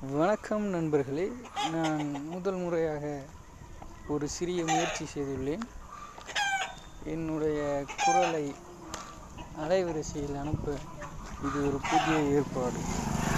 வணக்கம் நண்பர்களே. நான் முதல் முறையாக ஒரு சிறிய முயற்சி செய்துள்ளேன். என்னுடைய குரலை அலைவரிசையில் அனுப்ப இது ஒரு புதிய ஏற்பாடு.